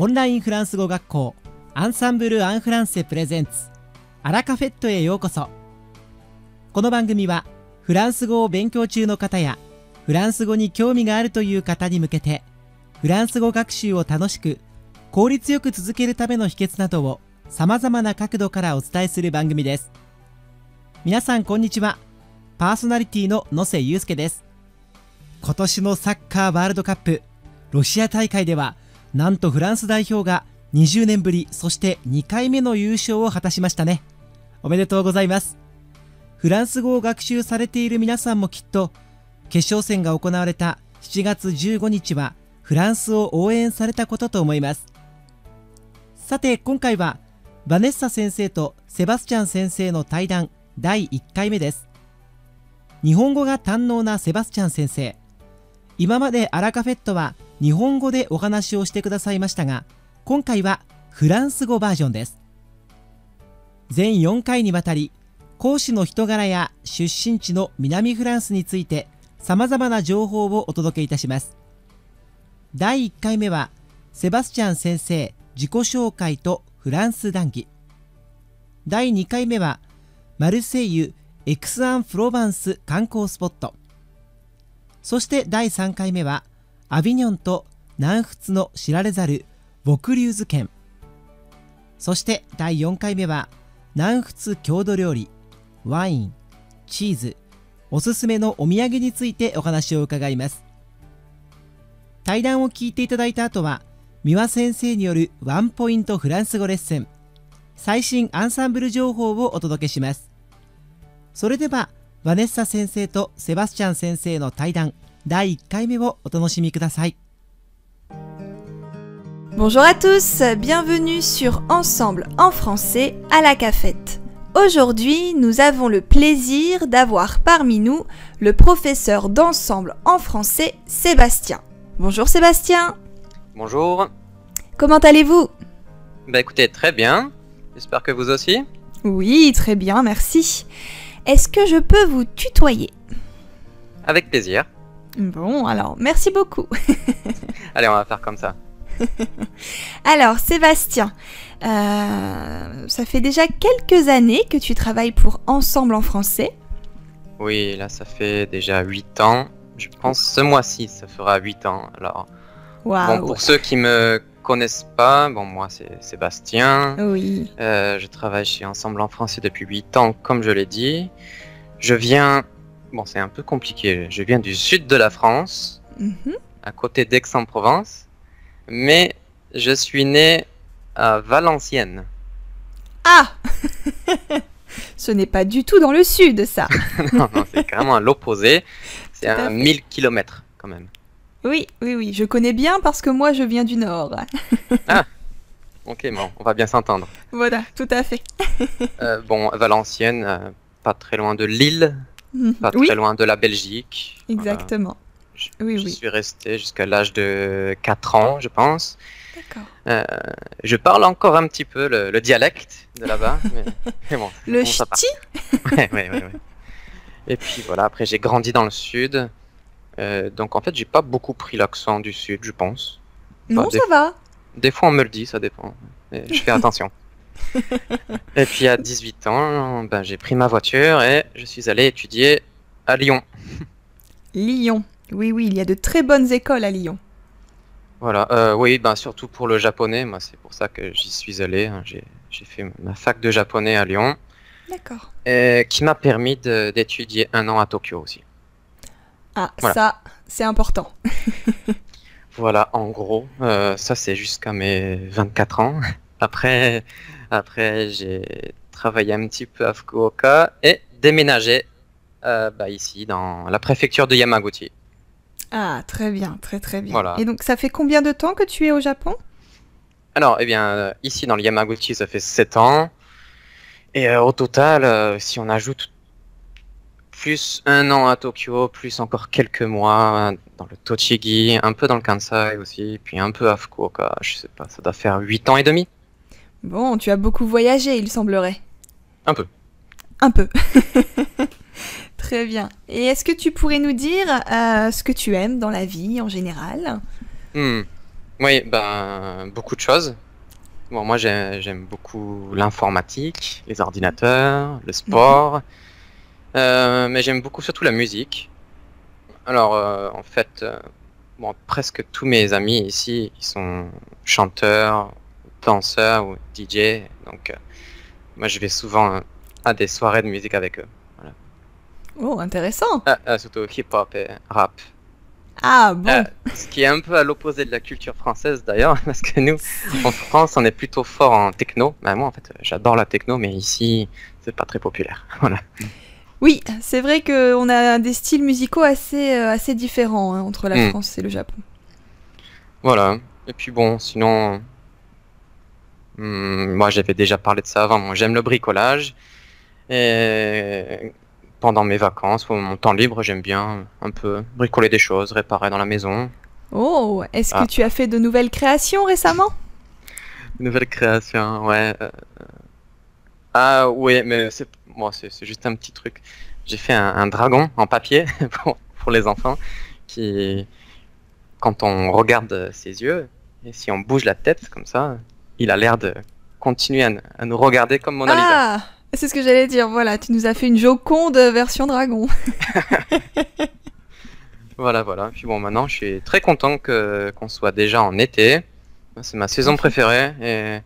オンラインフランス語学校アンサンブル・アン・フランセプレゼンツアラカフェットへようこそ。この番組はフランス語を勉強中の方やフランス語に興味があるという方に向けてフランス語学習を楽しく効率よく続けるための秘訣などをさまざまな角度からお伝えする番組です。皆さんこんにちは。パーソナリティの野瀬祐介です。今年のサッカーワールドカップロシア大会ではなんとフランス代表が20年ぶりそして2回目の優勝を果たしましたね。おめでとうございます。フランス語を学習されている皆さんもきっと決勝戦が行われた7月15日はフランスを応援されたことと思います。さて今回はバネッサ先生とセバスチャン先生の対談第1回目です。日本語が堪能なセバスチャン先生。今までアラカフェットは日本語でお話をしてくださいましたが今回はフランス語バージョンです。全4回にわたり講師の人柄や出身地の南フランスについてさまざまな情報をお届けいたします。第1回目はセバスチャン先生自己紹介とフランス談義。第2回目はマルセイユエクスアン・フロバンス観光スポット。そして第3回目はアビニョンと南仏の知られざるボクリューズ県そして第4回目は南仏郷土料理ワインチーズおすすめのお土産についてお話を伺います。対談を聞いていただいた後は三輪先生によるワンポイントフランス語レッスン最新アンサンブル情報をお届けします。それではヴァネッサ先生とセバスチャン先生の対談。第1回目をお楽しみください Bonjour à tous, bienvenue sur Ensemble en français à la cafette. Aujourd'hui, nous avons le plaisir d'avoir parmi nous le professeur d'ensemble en français Sébastien. Bonjour Sébastien. Bonjour. Comment allez-vous Bah écoutez, très bien. J'espère que vous aussi. Oui, très bien, merci. Est-ce que je peux vous tutoyer Avec plaisir. Bon, alors, merci beaucoup. Allez, on va faire comme ça. alors, Sébastien, euh, ça fait déjà quelques années que tu travailles pour Ensemble en français. Oui, là, ça fait déjà 8 ans. Je pense ce mois-ci, ça fera 8 ans. Alors, bon, pour ceux qui me connaissent pas, bon, moi, c'est Sébastien. Oui. Euh, je travaille chez Ensemble en français depuis 8 ans, comme je l'ai dit. Je viens, bon, c'est un peu compliqué. Je viens du sud de la France, Mhm. à côté d'Aix-en-Provence. Mais je suis né à Valenciennes. Ah Ce n'est pas du tout dans le sud, ça. non, non, c'est carrément à l'opposé. C'est à à fait. 1000 km quand même. Oui, oui, oui, je connais bien parce que moi je viens du nord. Ok, bon, on va bien s'entendre. Voilà, tout à fait. Euh, bon, Valenciennes, euh, pas très loin de Lille, Mhm. pas oui, très loin de la Belgique. Exactement. Je, Oui, je oui. suis resté jusqu'à l'âge de 4 ans, je pense. D'accord. Euh, je parle encore un petit peu le, le dialecte de là-bas. bon, Le bon, ch'ti Ouais, ouais, ouais. Et puis voilà, après j'ai grandi dans le sud. Euh, donc en fait, j'ai pas beaucoup pris l'accent du sud, je pense. Non, des- ça va. Des fois, on me le dit, ça dépend. Je fais attention. et puis à 18 ans, ben, j'ai pris ma voiture et je suis allé étudier à Lyon. Lyon. Oui, oui, il y a de très bonnes écoles à Lyon. Voilà, euh, oui, ben, surtout pour le japonais, moi c'est pour ça que j'y suis allé. hein. J'ai fait ma fac de japonais à Lyon, D'accord. et qui m'a permis d'étudier un an à Tokyo aussi. Ah, Voilà. ça, c'est important. Voilà, en gros, euh, ça c'est jusqu'à mes 24 ans. Après, après j'ai travaillé un petit peu à Fukuoka et déménagé euh, bah, ici dans la préfecture de Yamaguchi. Ah, très bien, très très bien. Voilà. Et donc, ça fait combien de temps que tu es au Japon? Alors, eh bien, euh, ici dans le Yamaguchi, ça fait 7 ans. Et euh, au total, euh, si on ajoute plus un an à Tokyo, plus encore quelques mois dans le Tochigi, un peu dans le Kansai aussi, puis un peu à Fukuoka, je sais pas, ça doit faire 8 ans et demi. Bon, tu as beaucoup voyagé, il semblerait. Un peu. Un peu. Très bien. Et est-ce que tu pourrais nous dire euh, ce que tu aimes dans la vie en général? Hmm. Oui, ben, beaucoup de choses. Bon, moi, j'ai- j'aime beaucoup l'informatique, les ordinateurs, le sport. Euh, mais j'aime beaucoup surtout la musique. Alors, euh, en fait, bon, presque tous mes amis ici, ils sont chanteurs, danseurs ou DJ. Donc, euh, moi, je vais souvent à des soirées de musique avec eux. Oh, intéressant. Ah, ah, surtout hip-hop et rap. Ah bon. Euh, ce qui est un peu à l'opposé de la culture française d'ailleurs, parce que nous, en France, on est plutôt fort en techno. Ben, moi, en fait, j'adore la techno, mais ici, c'est pas très populaire. Voilà. Oui, c'est vrai qu'on a des styles musicaux assez, euh, assez différents hein, entre la Mm. France et le Japon. Voilà. Et puis bon, sinon, hmm, moi, j'avais déjà parlé de ça avant. J'aime le bricolage. Et pendant mes vacances ou mon temps libre, j'aime bien un peu bricoler des choses, réparer dans la maison. Oh, est-ce Ah. que tu as fait de nouvelles créations récemment? Nouvelle création, ouais. euh, Ah oui, mais c'est bon, c'est c'est juste un petit truc. J'ai fait un, un dragon en papier pour, pour les enfants qui, quand on regarde ses yeux et si on bouge la tête comme ça, il a l'air de continuer à, nous regarder comme Mona Lisa. Ah, c'est ce que j'allais dire. Voilà, tu nous as fait une Joconde version dragon. Voilà, voilà. Puis bon, maintenant, je suis très content que qu'on soit déjà en été. C'est ma saison préférée et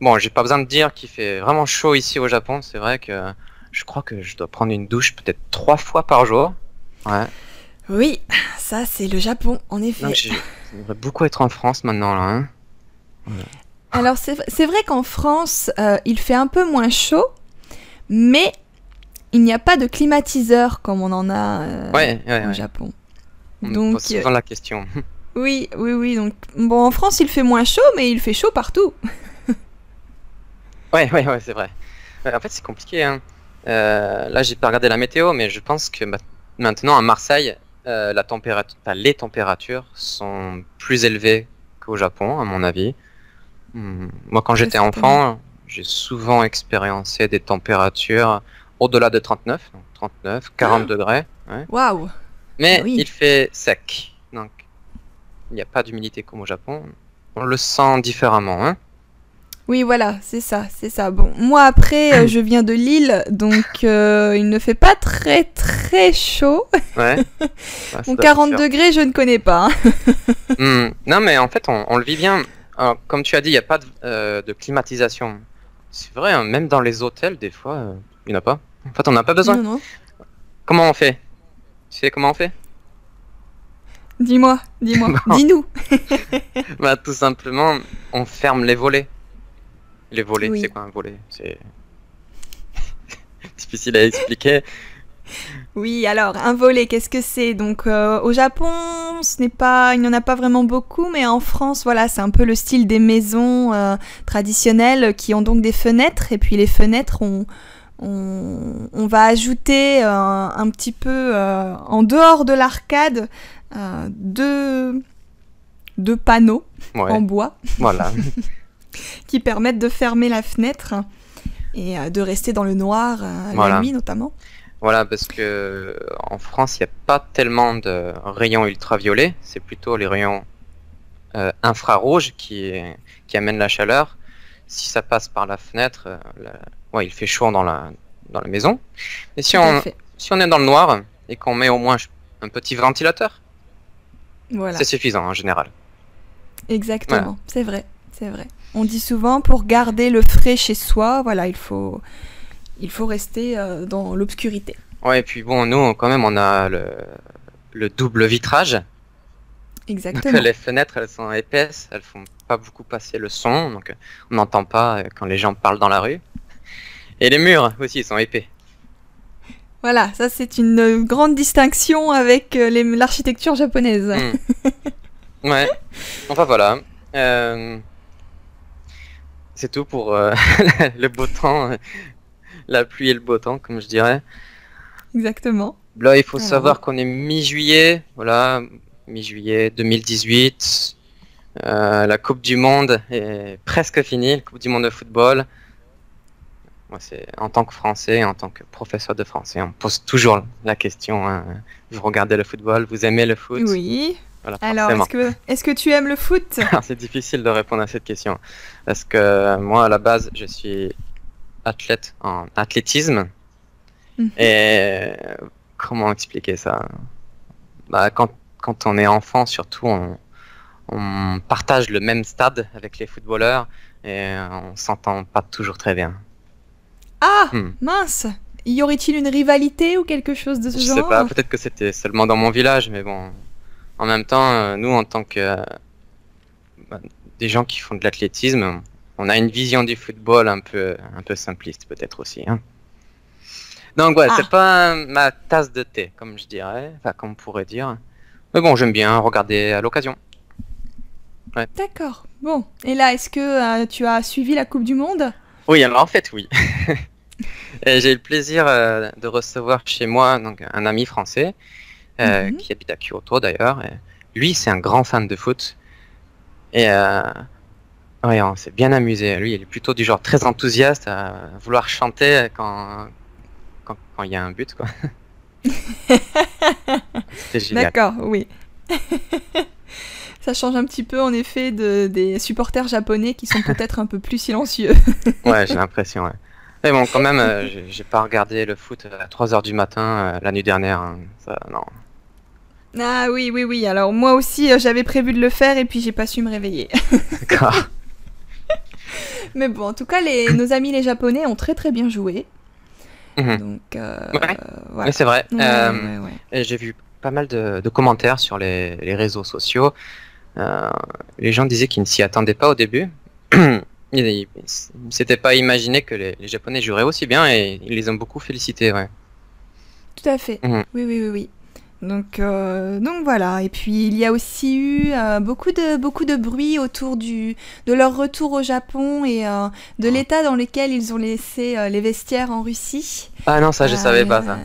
bon, j'ai pas besoin de dire qu'il fait vraiment chaud ici au Japon. C'est vrai que je crois que je dois prendre une douche peut-être trois fois par jour. Ouais. Oui, ça c'est le Japon, en effet. J'aimerais beaucoup être en France maintenant là. hein. Alors c'est vrai qu'en France, euh, il fait un peu moins chaud, mais il n'y a pas de climatiseur comme on en a euh, Ouais, ouais, au ouais. Japon. On Donc, pose souvent la question. Oui, oui, oui. Donc bon, en France, il fait moins chaud, mais il fait chaud partout. Ouais, ouais, ouais, c'est vrai. En fait, c'est compliqué. Hein. Euh, là, j'ai pas regardé la météo, mais je pense que ma- maintenant à Marseille, euh, la température, enfin, les températures sont plus élevées qu'au Japon, à mon avis. Hmm, Moi, quand j'étais enfant, j'ai souvent expériencé des températures au-delà de 39, donc 39, 40 degrés. Waouh. Mais Ah oui. il fait sec, donc il n'y a pas d'humidité comme au Japon. On le sent différemment, hein. Oui, voilà, c'est ça, c'est ça. Bon, moi après, euh, je viens de Lille, donc euh, il ne fait pas très très chaud. Ouais. Ouais, ça Bon, doit 40 faire. degrés, je ne connais pas. hein. Hmm, Non, mais en fait, on, on le vit bien. Alors, comme tu as dit, il n'y a pas de, euh, de climatisation. C'est vrai, hein, même dans les hôtels, des fois, euh, il n'y en a pas. En fait, on n'a pas besoin. Non, non. Comment on fait? Tu sais comment on fait? Dis-moi, dis-moi, Bon. dis-nous. Bah, tout simplement, on ferme les volets. Les volets, Oui. c'est quoi un volet? C'est difficile à expliquer. Oui, alors un volet, qu'est-ce que c'est? Donc euh, au Japon, ce n'est pas, il n'y en a pas vraiment beaucoup, mais en France, voilà, c'est un peu le style des maisons euh, traditionnelles qui ont donc des fenêtres, et puis les fenêtres, on, on, on va ajouter euh, un petit peu euh, en dehors de l'arcade euh, deux, deux panneaux Ouais, en bois voilà. qui permettent de fermer la fenêtre et de rester dans le noir Voilà. la nuit notamment. Voilà, parce que en France, il n'y a pas tellement de rayons ultraviolets, c'est plutôt les rayons euh, infrarouges qui, qui amènent la chaleur. Si ça passe par la fenêtre, euh, la- ouais, il fait chaud dans la, dans la maison. Et si on, fait. si on est dans le noir et qu'on met au moins un petit ventilateur, Voilà. c'est suffisant en général. Exactement, c'est vrai, c'est vrai. On dit souvent pour garder le frais chez soi, voilà, il faut, il faut rester euh, dans l'obscurité. Ouais, et puis bon, nous, quand même, on a le, le double vitrage. Donc Exactement. les fenêtres, elles sont épaisses, elles font pas beaucoup passer le son, donc euh, on n'entend pas euh, quand les gens parlent dans la rue. Et les murs aussi, ils sont épais. Voilà, ça c'est une grande distinction avec l'architecture japonaise. Hmm. Ouais. Enfin voilà. Euh, C'est tout pour euh, le beau temps, la pluie et le beau temps, comme je dirais. Exactement. Là, il faut Alors, savoir qu'on est mi-juillet, voilà, mi-juillet 2018. Euh, la Coupe du Monde est presque finie, la Coupe du Monde de football. Moi, c'est en tant que Français, en tant que professeur de français, on pose toujours la question. hein, Vous regardez le football, vous aimez le foot? Oui, Voilà, Alors, est-ce que, est-ce que tu aimes le foot? C'est difficile de répondre à cette question. Parce que moi, à la base, je suis athlète en athlétisme. Mhm. Et comment expliquer ça? Bah, quand, quand on est enfant, surtout, on, on partage le même stade avec les footballeurs et on s'entend pas toujours très bien. Ah, Hmm. mince Y aurait-il une rivalité ou quelque chose de ce Je genre? sais pas, peut-être que c'était seulement dans mon village, mais bon. En même temps, euh, nous, en tant que euh, bah, des gens qui font de l'athlétisme, on a une vision du football un peu, un peu simpliste, peut-être aussi. hein. Donc, ouais, Ah. c'est pas euh, ma tasse de thé, comme je dirais, enfin, comme on pourrait dire. Mais bon, j'aime bien regarder à l'occasion. D'accord. Bon. Et là, est-ce que euh, tu as suivi la Coupe du Monde? Oui, alors en fait, oui. Et J'ai eu le plaisir euh, de recevoir chez moi donc, un ami français euh, Mhm. qui habite à Kyoto d'ailleurs. Lui, c'est un grand fan de foot. Et ouais, on s'est bien amusé. Lui, il est plutôt du genre très enthousiaste à vouloir chanter quand quand quand il y a un but. quoi. C'était génial. D'accord, oui. Ça change un petit peu en effet de, des supporters japonais qui sont peut-être un peu plus silencieux. Ouais, j'ai l'impression. Ouais. Mais bon, quand même, euh, j'ai j'ai pas regardé le foot à 3h du matin euh, la nuit dernière. hein. Ça, non. Ah oui, oui, oui. Alors moi aussi, euh, j'avais prévu de le faire et puis j'ai pas su me réveiller. D'accord. Mais bon, en tout cas, les, nos amis les japonais ont très très bien joué. Mhm. Donc euh, Ouais. voilà. Mais c'est vrai. Ouais, Euh, ouais, j'ai vu pas mal de, de commentaires sur les, les réseaux sociaux. Euh, les gens disaient qu'ils ne s'y attendaient pas au début. ils ne s'étaient pas imaginé que les, les Japonais joueraient aussi bien et ils les ont beaucoup félicités. Ouais. Tout à fait. Mhm. Oui, oui, oui, oui. Donc, euh, donc voilà. Et puis il y a aussi eu euh, beaucoup de beaucoup de bruit autour du de leur retour au Japon et euh, de l'état dans lequel ils ont laissé les vestiaires en Russie. Ah non, ça je savais pas ça.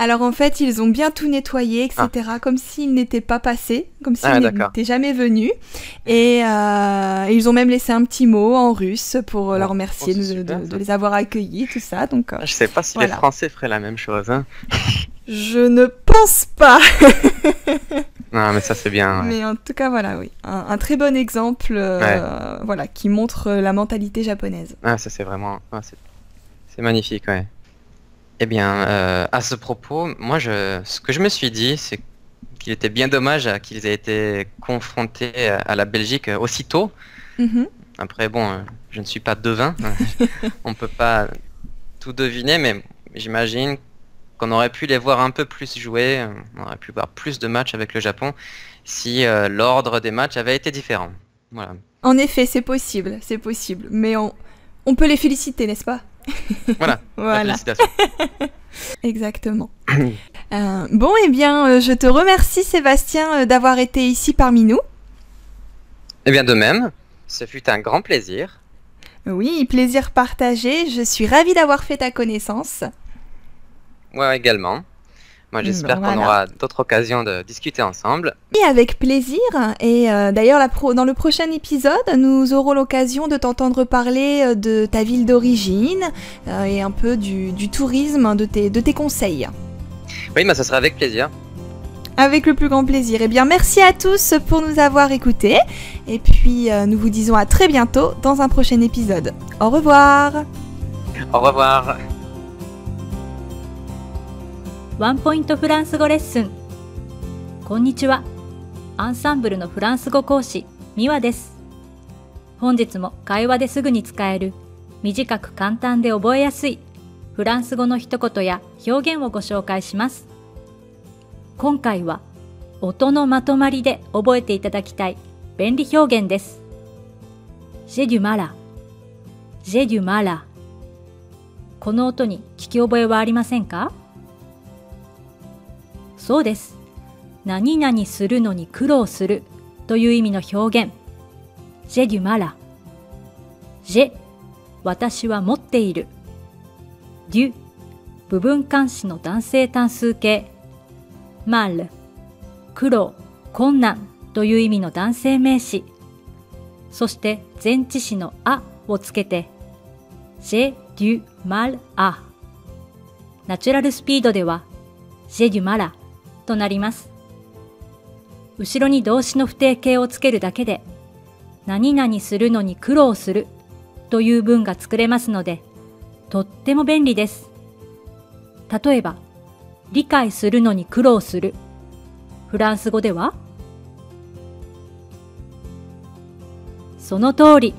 Alors en fait, ils ont bien tout nettoyé, etc. Comme s'ils n'étaient pas passés, comme s'ils Ah, n'étaient jamais venus. Et ils ont même laissé un petit mot en russe pour Oh, leur remercier oh, de, super, de- ça. de les avoir accueillis, tout ça. Donc euh, Je sais pas si voilà. les Français feraient la même chose. Hein. Je ne pense pas. Non, mais ça c'est bien. ouais. Mais en tout cas, voilà, oui. Un, un très bon exemple euh, voilà, qui montre euh, la mentalité japonaise. Ah, ça c'est vraiment. ah, c'est- magnifique, ouais. Eh bien, euh, à ce propos, moi, je, ce que je me suis dit, c'est qu'il était bien dommage qu'ils aient été confrontés à la Belgique aussitôt. Mhm. Après, bon, je ne suis pas devin, on peut pas tout deviner, mais j'imagine qu'on aurait pu les voir un peu plus jouer, on aurait pu voir plus de matchs avec le Japon si euh, l'ordre des matchs avait été différent. Voilà. En effet, c'est possible, c'est possible. Mais on, on peut les féliciter, n'est-ce pas? Voilà. Voilà, Félicitations. exactement. Euh, bon, eh bien, euh, je te remercie, Sébastien, d'avoir été ici parmi nous. Eh bien, de même, ce fut un grand plaisir. Oui, plaisir partagé. Je suis ravie d'avoir fait ta connaissance. Moi également. Moi, j'espère qu'on aura d'autres occasions de discuter ensemble. Et avec plaisir. Et euh, d'ailleurs, dans le prochain épisode, nous aurons l'occasion de t'entendre parler euh, de ta ville d'origine euh, et un peu du, du tourisme, de tes, de tes conseils. Oui, mais ça sera avec plaisir. Avec le plus grand plaisir. Eh bien, merci à tous pour nous avoir écoutés. Et puis, euh, nous vous disons à très bientôt dans un prochain épisode. Au revoir. Au revoir. ワンポイントフランス語レッスン。こんにちは。アンサンブルのフランス語講師ミワです。本日も会話ですぐに使える短く簡単で覚えやすいフランス語の一言や表現をご紹介します。今回は音のまとまりで覚えていただきたい便利表現です。ジェデュマラジェデュマラこの音に聞き覚えはありませんか？そうです。何々するのに苦労するという意味の表現。ジェデュマラ。ジェ、私は持っている。デュ、部分冠詞の男性単数形。マル、苦労、困難という意味の男性名詞。そして前置詞のあをつけて、ジェデュマルア。ナチュラルスピードでは、ジェデュマラとなります。後ろに動詞の不定形をつけるだけで、何々するのに苦労するという文が作れますので、とっても便利です。例えば、理解するのに苦労する。フランス語ではその通り。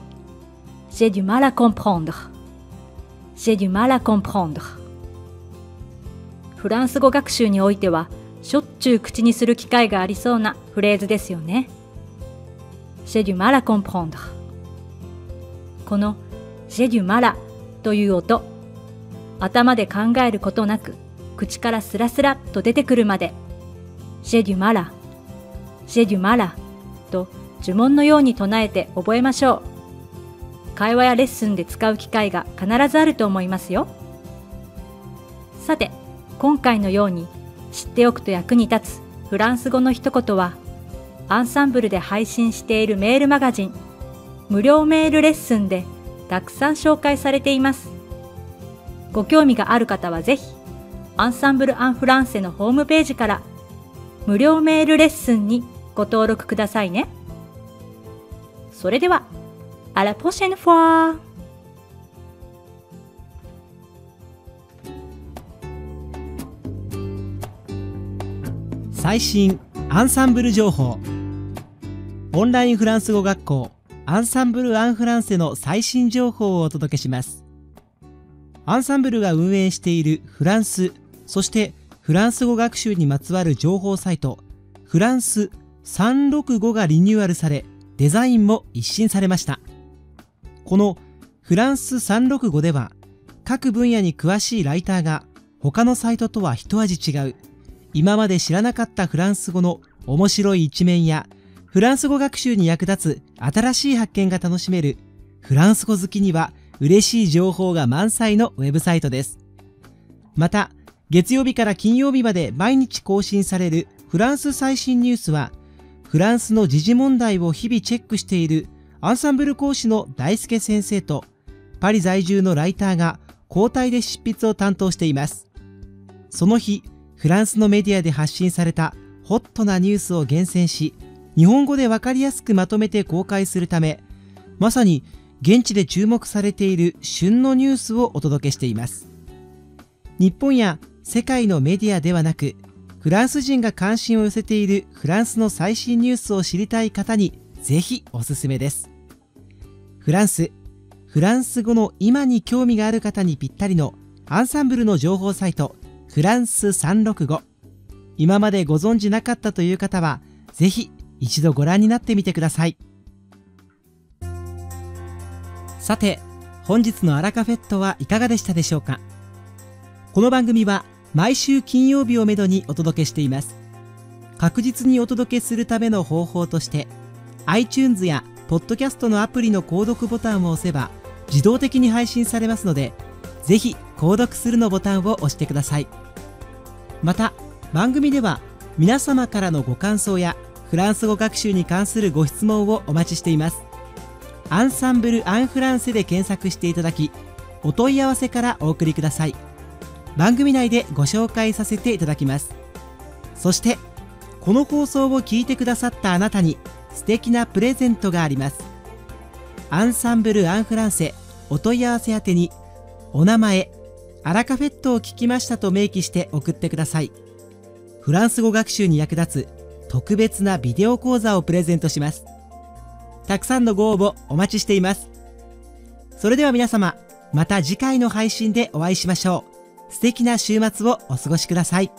J'ai du mal à comprendre. J'ai du mal à comprendre. フランス語学習においては、しょっちゅう口にする機会がありそうなフレーズですよね。J'ai du mal à comprendre. この J'ai du mal という音、頭で考えることなく、口からスラスラと出てくるまで、J'ai du mal, J'ai du mal と呪文のように唱えて覚えましょう。会話やレッスンで使う機会が必ずあると思いますよ。さて、今回のように知っておくと役に立つフランス語の一言は、アンサンブルで配信しているメールマガジン、無料メールレッスンでたくさん紹介されています。ご興味がある方はぜひ、アンサンブル・アン・フランセのホームページから無料メールレッスンにご登録くださいね。それでは、あらポシ最新アンサンブル情報オンラインフランス語学校アンサンブル・アン・フランセの最新情報をお届けしますアンサンブルが運営しているフランス、そしてフランス語学習にまつわる情報サイト、フランス365がリニューアルされ、デザインも一新されました。このフランス365では、各分野に詳しいライターが他のサイトとは一味違う、今まで知らなかったフランス語の面白い一面や、フランス語学習に役立つ新しい発見が楽しめる、フランス語好きには嬉しい情報が満載のウェブサイトです。また、月曜日から金曜日まで毎日更新されるフランス最新ニュースは、フランスの時事問題を日々チェックしているアンサンブル講師の大輔先生と、パリ在住のライターが交代で執筆を担当しています。その日、フランスのメディアで発信されたホットなニュースを厳選し、日本語でわかりやすくまとめて公開するため、まさに現地で注目されている旬のニュースをお届けしています。日本や世界のメディアではなくフランス人が関心を寄せているフランスの最新ニュースを知りたい方にぜひおすすめです。フランスフランス語の今に興味がある方にぴったりのアンサンブルの情報サイトフランス365今までご存知なかったという方はぜひ一度ご覧になってみてください。さて本日のアラカフェットはいかがでしたでしょうか？この番組は毎週金曜日をめどにお届けしています。確実にお届けするための方法として iTunes やポッドキャストのアプリの購読ボタンを押せば自動的に配信されますのでぜひ購読するのボタンを押してください。また番組では皆様からのご感想やフランス語学習に関するご質問をお待ちしています。アンサンブル・アン・フランセで検索していただきお問い合わせからお送りください。番組内でご紹介させていただきます。そしてこの放送を聞いてくださったあなたに素敵なプレゼントがあります。アンサンブル・アン・フランセお問い合わせ宛てにお名前アラカフェットを聞きましたと明記して送ってくださいフランス語学習に役立つ特別なビデオ講座をプレゼントしますたくさんのご応募お待ちしています。それでは皆様、また次回の配信でお会いしましょう。素敵な週末をお過ごしください。